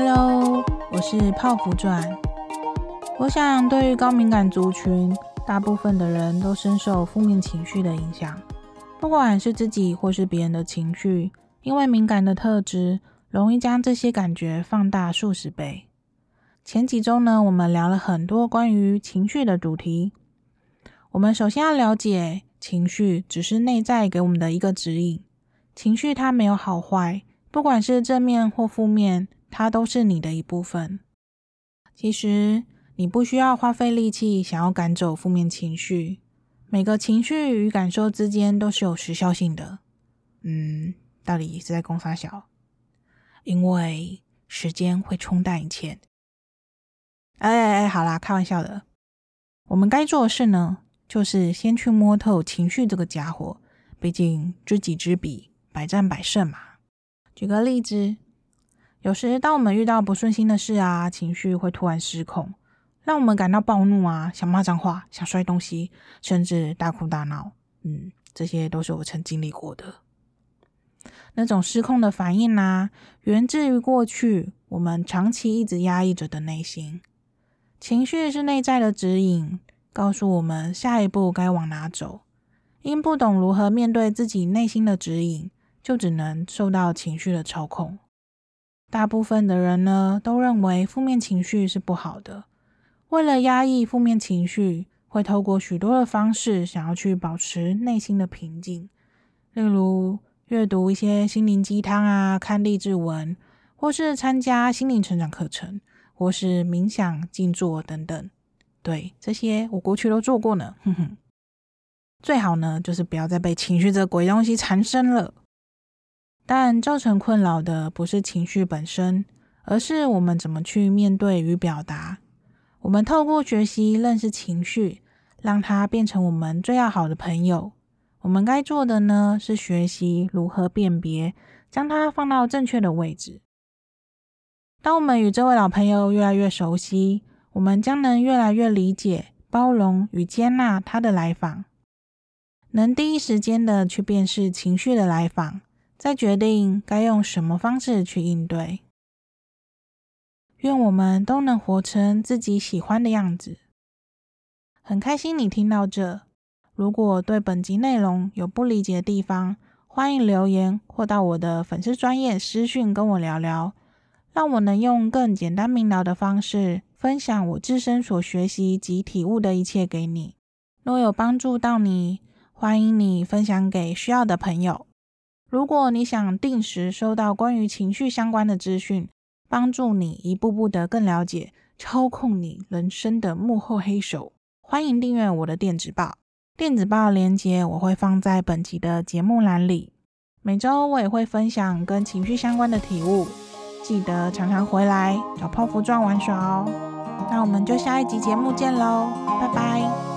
Hello，我是泡芙钻。我想，对于高敏感族群，大部分的人都深受负面情绪的影响，不管是自己或是别人的情绪，因为敏感的特质，容易将这些感觉放大数十倍。前几周呢，我们聊了很多关于情绪的主题。我们首先要了解，情绪只是内在给我们的一个指引。情绪它没有好坏，不管是正面或负面，它都是你的一部分。其实你不需要花费力气想要赶走负面情绪，每个情绪与感受之间都是有时效性的。嗯，到底是在攻三小？因为时间会冲淡一切。哎哎哎，好啦，开玩笑的。我们该做的事呢，就是先去摸透情绪这个家伙。毕竟知己知彼。百战百胜嘛。举个例子，有时当我们遇到不顺心的事啊，情绪会突然失控，让我们感到暴怒啊，想骂脏话，想摔东西，甚至大哭大闹。嗯，这些都是我曾经历过的。那种失控的反应啊，源自于过去我们长期一直压抑着的内心。情绪是内在的指引，告诉我们下一步该往哪走。因不懂如何面对自己内心的指引。就只能受到情绪的操控。大部分的人呢，都认为负面情绪是不好的。为了压抑负面情绪，会透过许多的方式，想要去保持内心的平静。例如，阅读一些心灵鸡汤啊，看励志文，或是参加心灵成长课程，或是冥想、静坐等等。对，这些我过去都做过呢。哼哼。最好呢，就是不要再被情绪这鬼东西缠身了。但造成困扰的不是情绪本身，而是我们怎么去面对与表达。我们透过学习认识情绪，让它变成我们最要好的朋友。我们该做的呢，是学习如何辨别，将它放到正确的位置。当我们与这位老朋友越来越熟悉，我们将能越来越理解、包容与接纳他的来访，能第一时间的去辨识情绪的来访。再决定该用什么方式去应对。愿我们都能活成自己喜欢的样子。很开心你听到这。如果对本集内容有不理解的地方，欢迎留言或到我的粉丝专业私讯跟我聊聊，让我能用更简单明了的方式分享我自身所学习及体悟的一切给你。若有帮助到你，欢迎你分享给需要的朋友。如果你想定时收到关于情绪相关的资讯，帮助你一步步的更了解操控你人生的幕后黑手，欢迎订阅我的电子报。电子报链接我会放在本集的节目栏里。每周我也会分享跟情绪相关的体悟，记得常常回来找泡芙状玩耍哦。那我们就下一集节目见喽，拜拜。